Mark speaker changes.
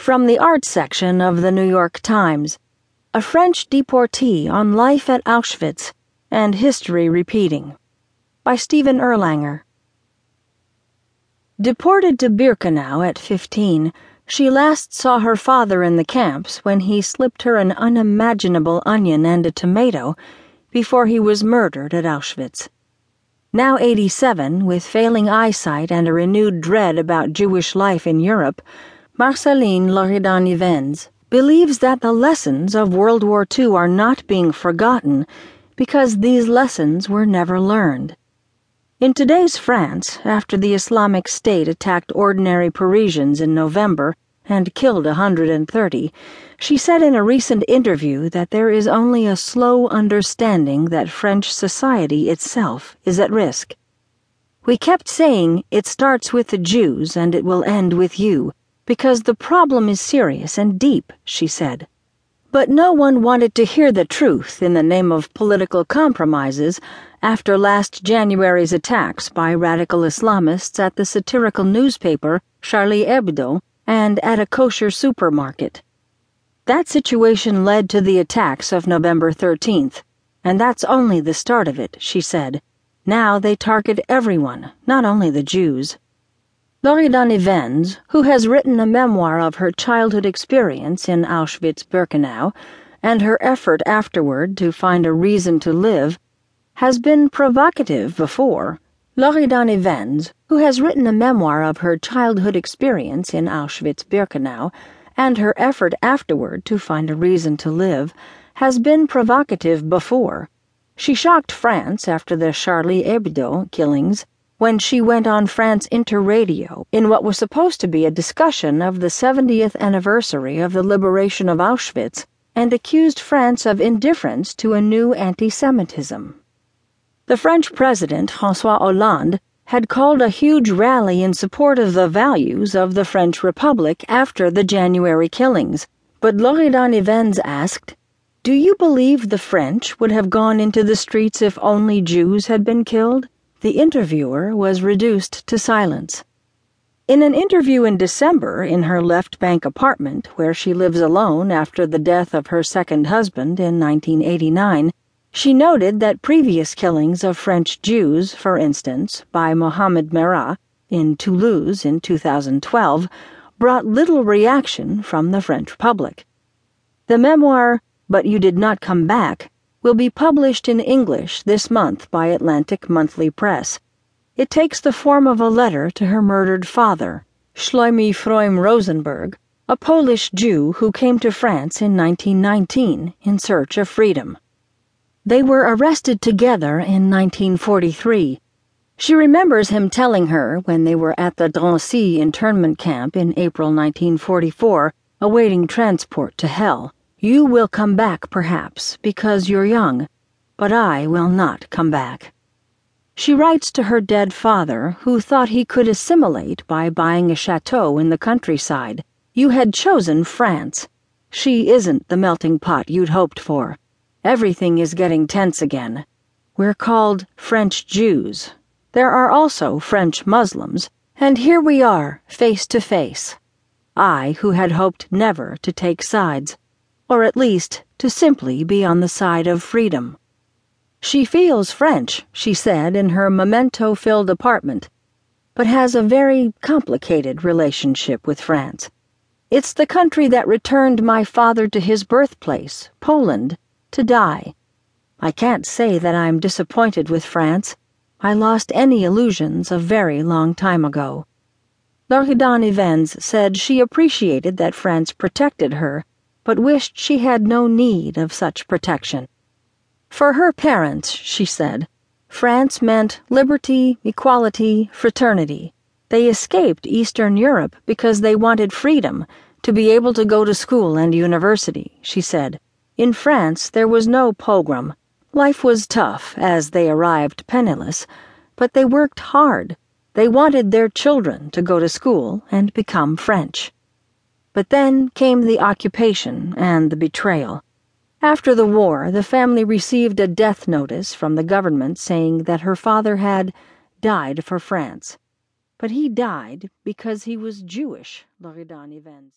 Speaker 1: From the art section of the New York Times A French Deportee on Life at Auschwitz and History Repeating by Steven Erlanger. Deported to Birkenau at 15, she last saw her father in the camps when he slipped her an unimaginable onion and a tomato before he was murdered at Auschwitz. Now 87, with failing eyesight and a renewed dread about Jewish life in Europe, Marceline Loridan-Ivens believes that the lessons of World War II are not being forgotten because these lessons were never learned. In today's France, after the Islamic State attacked ordinary Parisians in November and killed 130, she said in a recent interview that there is only a slow understanding that French society itself is at risk. We kept saying it starts with the Jews and it will end with you because the problem is serious and deep, she said. But no one wanted to hear the truth in the name of political compromises after last January's attacks by radical Islamists at the satirical newspaper Charlie Hebdo and at a kosher supermarket. That situation led to the attacks of November 13th, and that's only the start of it, she said. Now they target everyone, not only the Jews. Loridan-Ivens, who has written a memoir of her childhood experience in Auschwitz Birkenau and her effort afterward to find a reason to live, has been provocative before. Loridan-Ivens, who has written a memoir of her childhood experience in Auschwitz Birkenau and her effort afterward to find a reason to live, has been provocative before. She shocked France after the Charlie Hebdo killings when she went on France Inter radio in what was supposed to be a discussion of the 70th anniversary of the liberation of Auschwitz and accused France of indifference to a new anti Semitism. The French president, Francois Hollande, had called a huge rally in support of the values of the French Republic after the January killings, but Loridan Ivens asked, Do you believe the French would have gone into the streets if only Jews had been killed? The interviewer was reduced to silence. In an interview in December in her left bank apartment, where she lives alone after the death of her second husband in 1989, she noted that previous killings of French Jews, for instance, by Mohamed Merah in Toulouse in 2012, brought little reaction from the French public. The memoir, But You Did Not Come Back, will be published in English this month by Atlantic Monthly Press. It takes the form of a letter to her murdered father, Shloime Froim Rosenberg, a Polish Jew who came to France in 1919 in search of freedom. They were arrested together in 1943. She remembers him telling her when they were at the Drancy internment camp in April 1944, awaiting transport to hell. You will come back, perhaps, because you're young, but I will not come back. She writes to her dead father, who thought he could assimilate by buying a chateau in the countryside. You had chosen France. She isn't the melting pot you'd hoped for. Everything is getting tense again. We're called French Jews. There are also French Muslims, and here we are, face to face. I, who had hoped never to take sides or at least to simply be on the side of freedom. She feels French, she said in her memento filled apartment, but has a very complicated relationship with France. It's the country that returned my father to his birthplace, Poland, to die. I can't say that I'm disappointed with France. I lost any illusions a very long time ago. Loridan-Ivens said she appreciated that France protected her but wished she had no need of such protection. For her parents, she said, France meant liberty, equality, fraternity. They escaped Eastern Europe because they wanted freedom, to be able to go to school and university, she said. In France, there was no pogrom. Life was tough as they arrived penniless, but they worked hard. They wanted their children to go to school and become French. But then came the occupation and the betrayal. After the war, the family received a death notice from the government saying that her father had died for France. But he died because he was Jewish, Loridan-Ivens.